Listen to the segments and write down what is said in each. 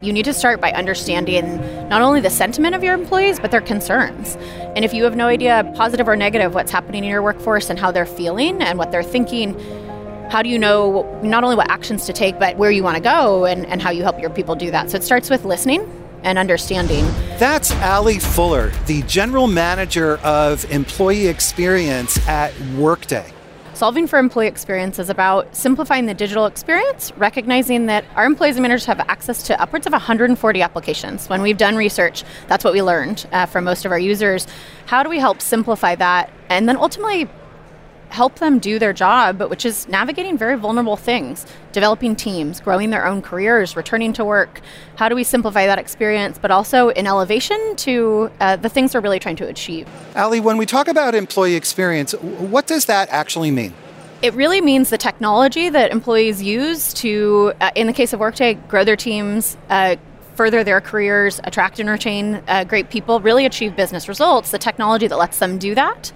You need to start by understanding not only the sentiment of your employees, but their concerns. And if you have no idea, positive or negative, what's happening in your workforce and how they're feeling and what they're thinking, how do you know not only what actions to take, but where you want to go and, and how you help your people do that? So it starts with listening and understanding. That's Ali Fuller, the general manager of employee experience at Workday. Solving for employee experience is about simplifying the digital experience, recognizing that our employees and managers have access to upwards of 140 applications. When we've done research, that's what we learned uh, from most of our users. How do we help simplify that and then ultimately help them do their job, which is navigating very vulnerable things, developing teams, growing their own careers, returning to work. How do we simplify that experience, but also in elevation to uh, the things we're really trying to achieve? Ali, when we talk about employee experience, what does that actually mean? It really means the technology that employees use to, uh, in the case of Workday, grow their teams, uh, further their careers, attract and retain uh, great people, really achieve business results, the technology that lets them do that.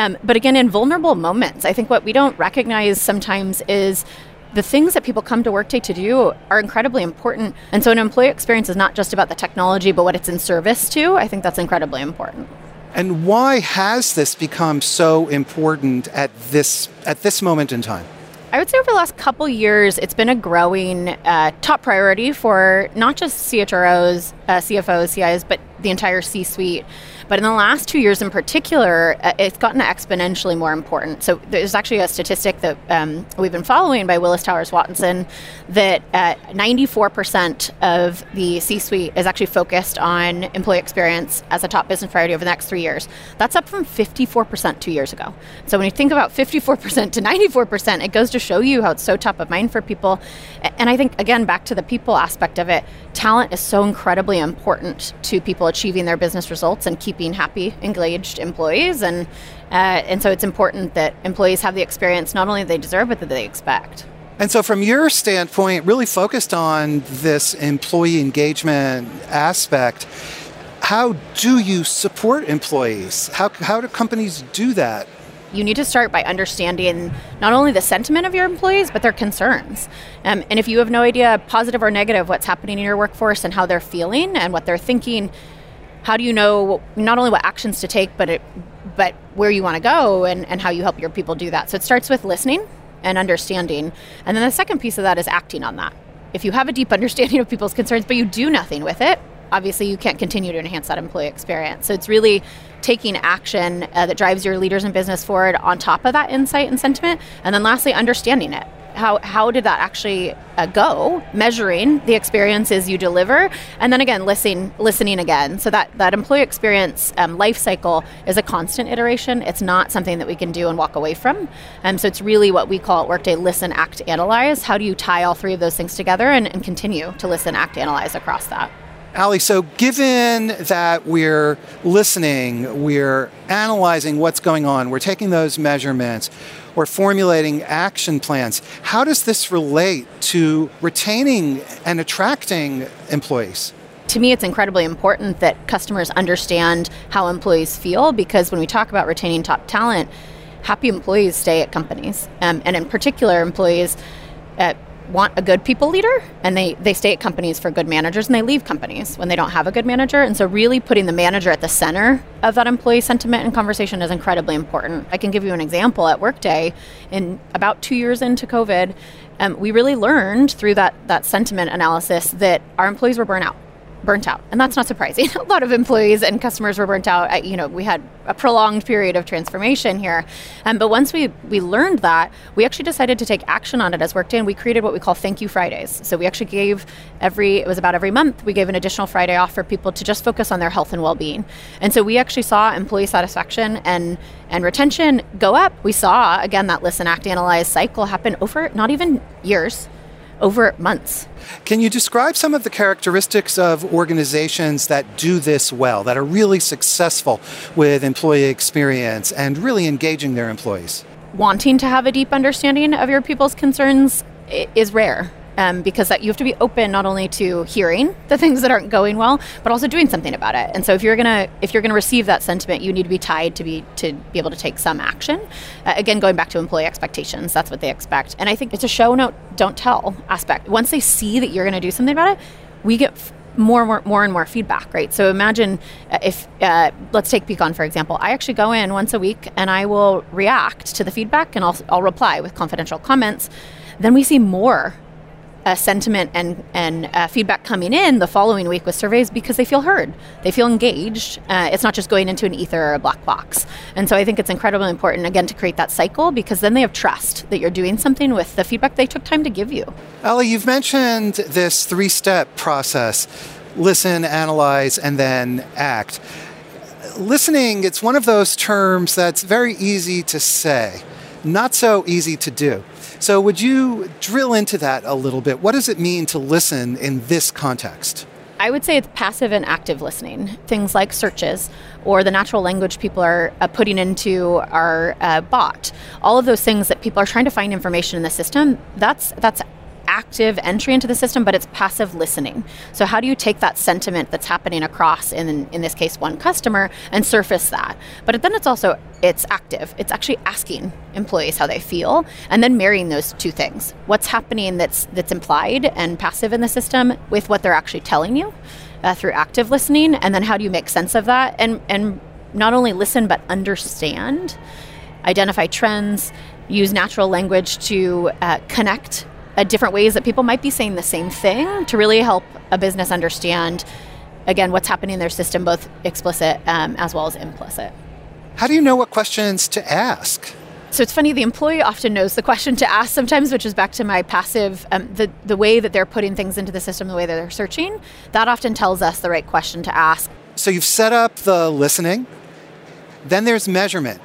Um, but again, in vulnerable moments, I think what we don't recognize sometimes is the things that people come to Workday to do are incredibly important. And so an employee experience is not just about the technology, but what it's in service to. I think that's incredibly important. And why has this become so important at this at this moment in time? I would say over the last couple years, it's been a growing uh, top priority for not just CHROs, uh, CFOs, CIOs, but the entire C suite. But in the last two years in particular, uh, it's gotten exponentially more important. So there's actually a statistic that um, we've been following by Willis Towers Watson that uh, 94% of the C suite is actually focused on employee experience as a top business priority over the next three years. That's up from 54% two years ago. So when you think about 54% to 94%, it goes to show you how it's so top of mind for people. And I think, again, back to the people aspect of it, talent is so incredibly important to people achieving their business results and keeping happy, engaged employees. And, uh, and so it's important that employees have the experience not only they deserve, but that they expect. And so, from your standpoint, really focused on this employee engagement aspect, how do you support employees? How, how do companies do that? you need to start by understanding not only the sentiment of your employees, but their concerns. Um, and if you have no idea, positive or negative, what's happening in your workforce and how they're feeling and what they're thinking, how do you know not only what actions to take, but it, but where you want to go and, and how you help your people do that? So it starts with listening and understanding. And then the second piece of that is acting on that. If you have a deep understanding of people's concerns, but you do nothing with it, obviously you can't continue to enhance that employee experience. So it's really taking action uh, that drives your leaders and business forward on top of that insight and sentiment. And then lastly, understanding it. How, how did that actually uh, go? Measuring the experiences you deliver, and then again listening listening again. So that that employee experience um, life cycle is a constant iteration. It's not something that we can do and walk away from. Um, so it's really what we call at Workday listen, act, analyze. How do you tie all three of those things together and, and continue to listen, act, analyze across that? Ali, so given that we're listening, we're analyzing what's going on, we're taking those measurements, we're formulating action plans, how does this relate to retaining and attracting employees? to me, it's incredibly important that customers understand how employees feel because when we talk about retaining top talent, happy employees stay at companies. Um, and in particular, employees at want a good people leader and they, they stay at companies for good managers and they leave companies when they don't have a good manager. And so, really putting the manager at the center of that employee sentiment and conversation is incredibly important. I can give you an example at Workday. In about two years into COVID, um, we really learned through that, that sentiment analysis that our employees were burnt out burnt out, and that's not surprising. a lot of employees and customers were burnt out. You know, we had a prolonged period of transformation here, um, but once we we learned that, we actually decided to take action on it as Workday, and we created what we call Thank You Fridays. So we actually gave every it was about every month we gave an additional Friday off for people to just focus on their health and well being, and so we actually saw employee satisfaction and and retention go up. We saw again that listen, act, analyze cycle happen over not even years over months. Can you describe some of the characteristics of organizations that do this well, that are really successful with employee experience and really engaging their employees? Wanting to have a deep understanding of your people's concerns is rare um, because that you have to be open not only to hearing the things that aren't going well, but also doing something about it. And so if you're gonna if you're gonna receive that sentiment, you need to be tied to be to be able to take some action. Uh, again, going back to employee expectations, that's what they expect. And I think it's a show note, don't tell aspect. Once they see that you're to do something about it, we get f- more, more, more and more feedback, right? So imagine uh, if, uh, let's take Peakon for example. I actually go in once a week and I will react to the feedback and I'll, I'll reply with confidential comments. Then we see more uh, sentiment and and uh, feedback coming in the following week with surveys because they feel heard, they feel engaged. Uh, it's not just going into an ether or a black box. And so I think it's incredibly important again to create that cycle because then they have trust that you're doing something with the feedback they took time to give you. Ali, you've mentioned this three-step process: listen, analyze, and then act. Listening, it's one of those terms that's very easy to say, not so easy to do. So, would you drill into that a little bit? What does it mean to listen in this context? I would say it's passive and active listening. Things like searches or the natural language people are uh, putting into our uh, bot. All of those things that people are trying to find information in the system. That's that's active entry into the system, but it's passive listening. So how do you take that sentiment that's happening across in in this case one customer and surface that? But then it's also it's active. It's actually asking employees how they feel and then marrying those two things. What's happening that's that's implied and passive in the system with what they're actually telling you uh, through active listening and then how do you make sense of that and and not only listen but understand, identify trends, use natural language to uh, connect uh, different ways that people might be saying the same thing to really help a business understand, again, what's happening in their system, both explicit um, as well as implicit. How do you know what questions to ask? So it's funny, the employee often knows the question to ask sometimes, which is back to my passive, um, the, the way that they're putting things into the system, the way that they're searching, that often tells us the right question to ask. So you've set up the listening, then there's measurement.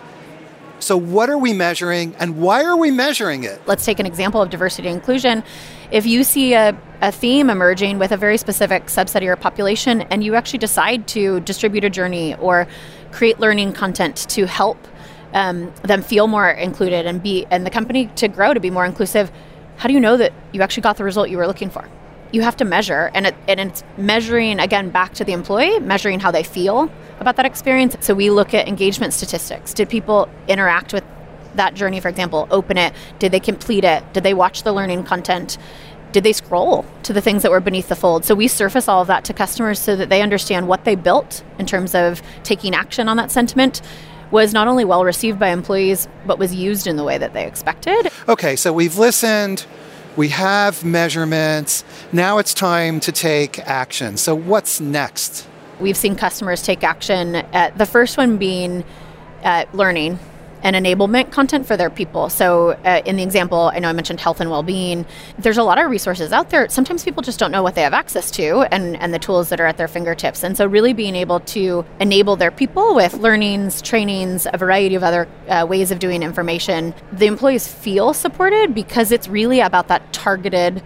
So, what are we measuring and why are we measuring it? Let's take an example of diversity and inclusion. If you see a, a theme emerging with a very specific subset of your population and you actually decide to distribute a journey or create learning content to help um, them feel more included and be and the company to grow to be more inclusive, how do you know that you actually got the result you were looking for? You have to measure, and, it, and it's measuring again back to the employee, measuring how they feel about that experience. So we look at engagement statistics. Did people interact with that journey, for example, open it? Did they complete it? Did they watch the learning content? Did they scroll to the things that were beneath the fold? So we surface all of that to customers so that they understand what they built in terms of taking action on that sentiment was not only well received by employees, but was used in the way that they expected. Okay, so we've listened, we have measurements, now it's time to take action. So, what's next? We've seen customers take action. At the first one being uh, learning and enablement content for their people. So, uh, in the example, I know I mentioned health and well being. There's a lot of resources out there. Sometimes people just don't know what they have access to and, and the tools that are at their fingertips. And so, really being able to enable their people with learnings, trainings, a variety of other uh, ways of doing information, the employees feel supported because it's really about that targeted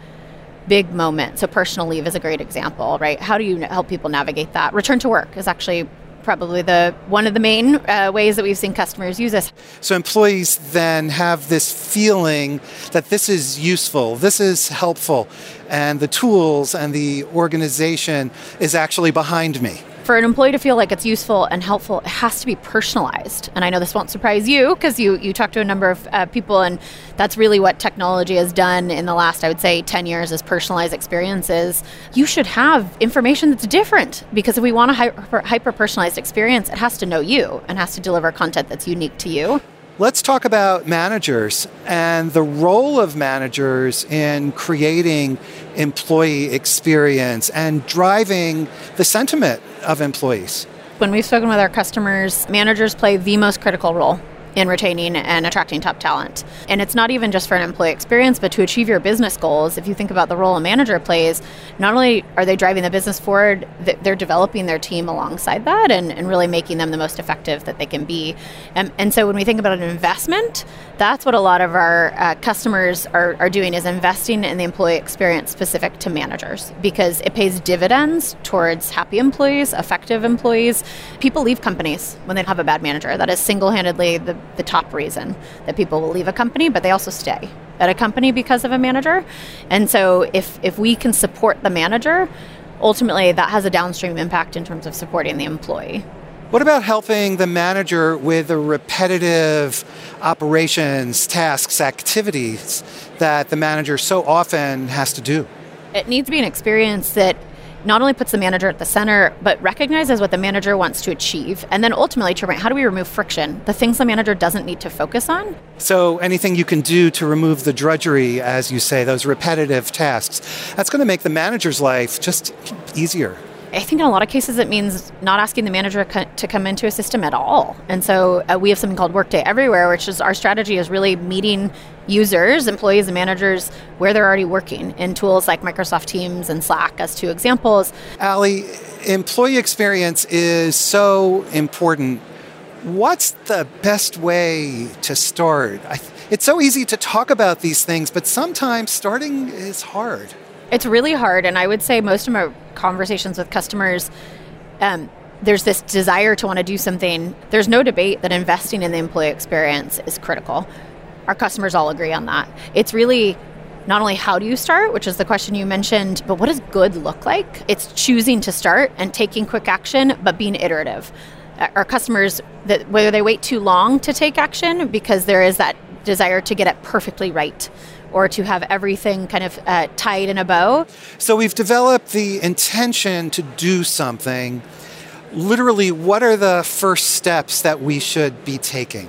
big moment. So personal leave is a great example, right? How do you help people navigate that? Return to work is actually probably the one of the main uh, ways that we've seen customers use this. So employees then have this feeling that this is useful, this is helpful, and the tools and the organization is actually behind me for an employee to feel like it's useful and helpful, it has to be personalized. And I know this won't surprise you because you you talk to a number of uh, people, and that's really what technology has done in the last, I would say, ten years is personalized experiences. You should have information that's different because if we want a hyper personalized experience, it has to know you and has to deliver content that's unique to you. Let's talk about managers and the role of managers in creating employee experience and driving the sentiment of employees. When we've spoken with our customers, managers play the most critical role in retaining and attracting top talent. And it's not even just for an employee experience, but to achieve your business goals. If you think about the role a manager plays, not only are they driving the business forward, they're developing their team alongside that and, and really making them the most effective that they can be. And, and so when we think about an investment, that's what a lot of our uh, customers are, are doing is investing in the employee experience specific to managers because it pays dividends towards happy employees, effective employees. People leave companies when they have a bad manager. That is single-handedly the, the top reason that people will leave a company, but they also stay at a company because of a manager. And so if, if we can support the manager, ultimately that has a downstream impact in terms of supporting the employee. What about helping the manager with the repetitive operations, tasks, activities that the manager so often has to do? It needs to be an experience that not only puts the manager at the center, but recognizes what the manager wants to achieve. And then ultimately, to how do we remove friction? The things the manager doesn't need to focus on. So, anything you can do to remove the drudgery, as you say, those repetitive tasks, that's going to make the manager's life just easier. I think in a lot of cases it means not asking the manager to come into a system at all. And so uh, we have something called Workday Everywhere, which is our strategy is really meeting users, employees, and managers where they're already working in tools like Microsoft Teams and Slack as two examples. Ali, employee experience is so important. What's the best way to start? it's so easy to talk about these things, but sometimes starting is hard. It's really hard, and I would say most of my conversations with customers, um, there's this desire to want to do something. There's no debate that investing in the employee experience is critical. Our customers all agree on that. It's really not only how do you start, which is the question you mentioned, but what does good look like? It's choosing to start and taking quick action, but being iterative. Our customers, that whether they wait too long to take action because there is that desire to get it perfectly right or to have everything kind of uh, tied in a bow. So we've developed the intention to do something. Literally, what are the first steps that we should be taking?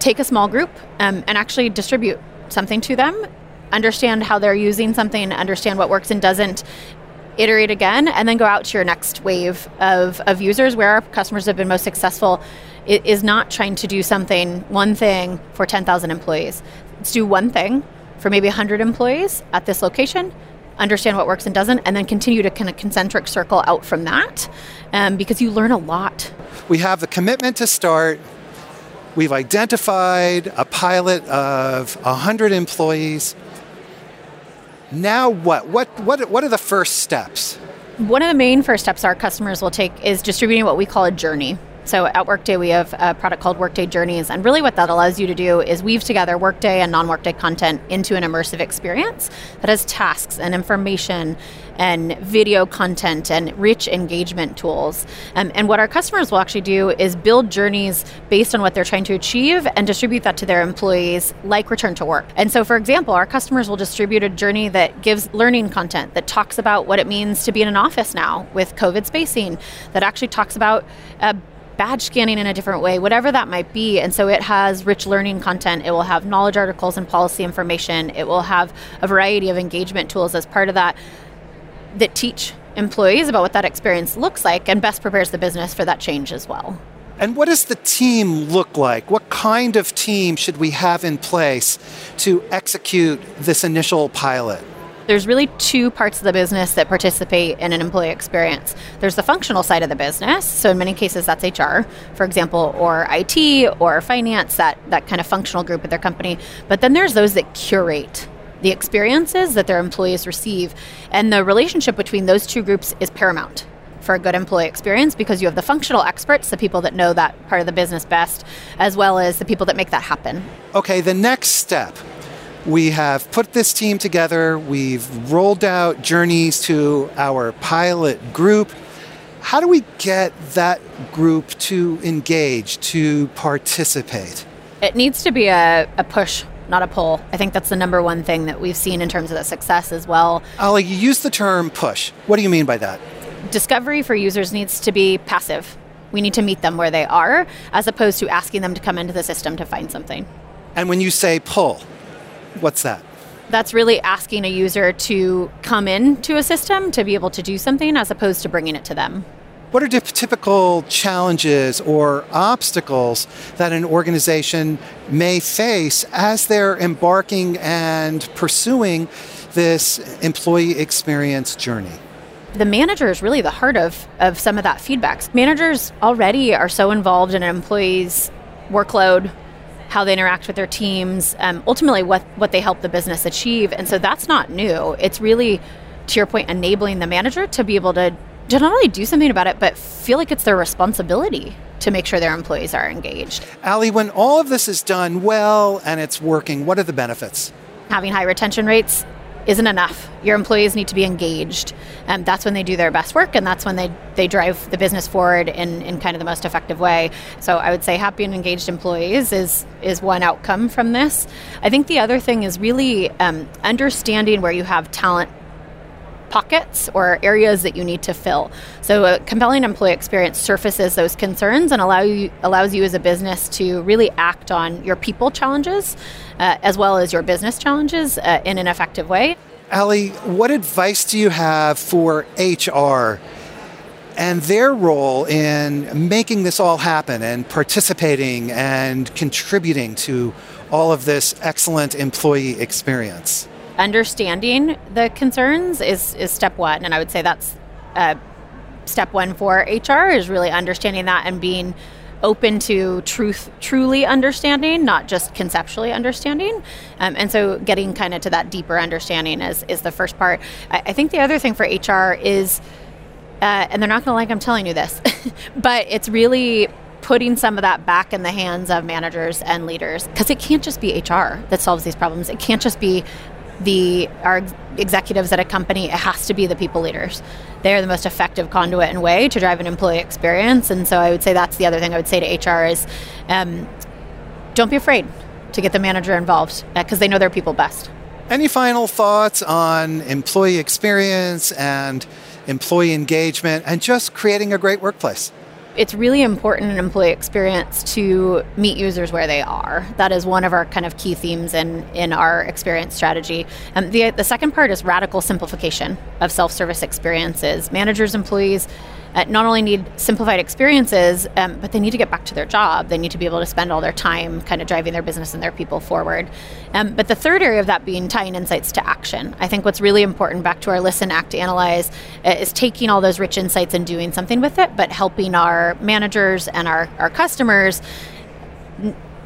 Take a small group um, and actually distribute something to them. Understand how they're using something, understand what works and doesn't, iterate again, and then go out to your next wave of, of users where our customers have been most successful. It is not trying to do something, one thing for 10,000 employees. Let's do one thing for maybe 100 employees at this location understand what works and doesn't, and then continue to kind of concentric circle out from that um, because you learn a lot. We have the commitment to start. We've identified a pilot of 100 employees. Now what? What, what? what are the first steps? One of the main first steps our customers will take is distributing what we call a journey. So at Workday, we have a product called Workday Journeys. And really, what that allows you to do is weave together Workday and non Workday content into an immersive experience that has tasks and information and video content and rich engagement tools. Um, and what our customers will actually do is build journeys based on what they're trying to achieve and distribute that to their employees, like return to work. And so, for example, our customers will distribute a journey that gives learning content that talks about what it means to be in an office now with COVID spacing, that actually talks about uh, badge scanning in a different way, whatever that might be. And so it has rich learning content. It will have knowledge articles and policy information. It will have a variety of engagement tools as part of that that teach employees about what that experience looks like and best prepares the business for that change as well. And what does the team look like? What kind of team should we have in place to execute this initial pilot? There's really two parts of the business that participate in an employee experience. There's the functional side of the business. So in many cases that's HR, for example, or IT or finance, that, that kind of functional group of their company. But then there's those that curate the experiences that their employees receive. And the relationship between those two groups is paramount for a good employee experience because you have the functional experts, the people that know that part of the business best, as well as the people that make that happen. Okay, the next step we have put this team together, we've rolled out journeys to our pilot group. How do we get that group to engage, to participate? It needs to be a, a push not a pull. I think that's the number one thing that we've seen in terms of the success as well. Ali, you use the term push. What do you mean by that? Discovery for users needs to be passive. We need to meet them where they are, as opposed to asking them to come into the system to find something. And when you say pull, What's that? That's really asking a user to come into a system to be able to do something as opposed to bringing it to them. What are typical challenges or obstacles that an organization may face as they're embarking and pursuing this employee experience journey? The manager is really the heart of, of some of that feedback. Managers already are so involved in an employee's workload, how they interact with their teams, um, ultimately what, what they help the business achieve. And so that's not new. It's really, to your point, enabling the manager to be able to, to not only do something about it, but feel like it's their responsibility to make sure their employees are engaged. Ali, when all of this is done well and it's working, what are the benefits? Having high retention rates isn't enough. Your employees need to be engaged. And that's when they do their best work and that's when they, they drive the business forward in, in kind of the most effective way. So I would say happy and engaged employees is, is one outcome from this. I think the other thing is really um, understanding where you have talent pockets or areas that you need to fill. So a compelling employee experience surfaces those concerns and allow you, allows you as a business to really act on your people challenges uh, as well as your business challenges uh, in an effective way. Ali, what advice do you have for HR and their role in making this all happen and participating and contributing to all of this excellent employee experience? Understanding the concerns is, is step one, and I would say that's uh, step one for HR is really understanding that and being open to truth truly understanding not just conceptually understanding. Um, and so getting kind of to that deeper understanding is, is the first part. I, I think the other thing for hr is uh, and they're not going to like i'm telling you this but it's really putting some of that back in the hands of managers and leaders. Because it can't just be hr that solves these problems. It can't just be the our executives at a company it has to be the people leaders. They're the most effective conduit and way to drive an employee experience and so i would say that's the other thing i would say to hr is um, don't be afraid to get the manager involved because uh, they know their people best. Any final thoughts on employee experience and employee engagement and just creating a great workplace it's really important in employee experience to meet users where they are. That is one of our kind of key themes in, in our experience strategy. Um, the, the second part is radical simplification of self service experiences. Managers, employees, uh, not only need simplified experiences, um, but they need to get back to their job. They need to be able to spend all their time kind of driving their business and their people forward. Um, but the third area of that being tying insights to action. I think what's really important back to our listen, act, analyze uh, is taking all those rich insights and doing something with it, but helping our managers and our, our customers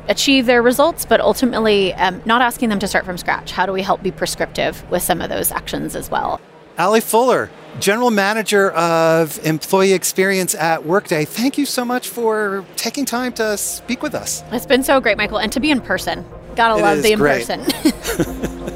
achieve their results, but ultimately um, not asking them to start from scratch. How do we help be prescriptive with some of those actions as well? Ali Fuller, General Manager of Employee Experience at Workday. Thank you so much for taking time to speak with us. It's been so great, Michael, and to be in person. Gotta it love the in great. person.